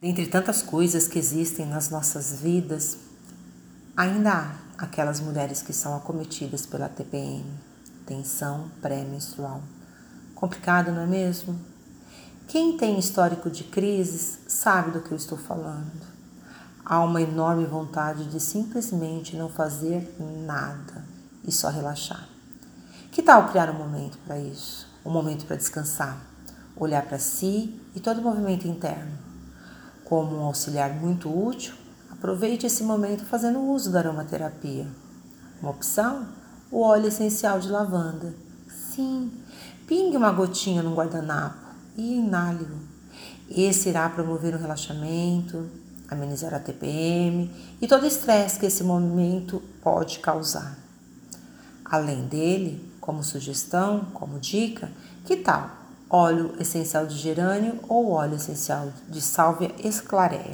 Dentre tantas coisas que existem nas nossas vidas, ainda há aquelas mulheres que são acometidas pela TPM, tensão pré-menstrual. Complicado, não é mesmo? Quem tem histórico de crises sabe do que eu estou falando. Há uma enorme vontade de simplesmente não fazer nada e só relaxar. Que tal criar um momento para isso? Um momento para descansar, olhar para si e todo o movimento interno como um auxiliar muito útil, aproveite esse momento fazendo uso da aromaterapia. Uma opção? O óleo essencial de lavanda. Sim, pingue uma gotinha no guardanapo e inale-o. Esse irá promover o relaxamento, amenizar a TPM e todo o estresse que esse momento pode causar. Além dele, como sugestão, como dica, que tal óleo essencial de gerânio ou óleo essencial de sálvia esclareia.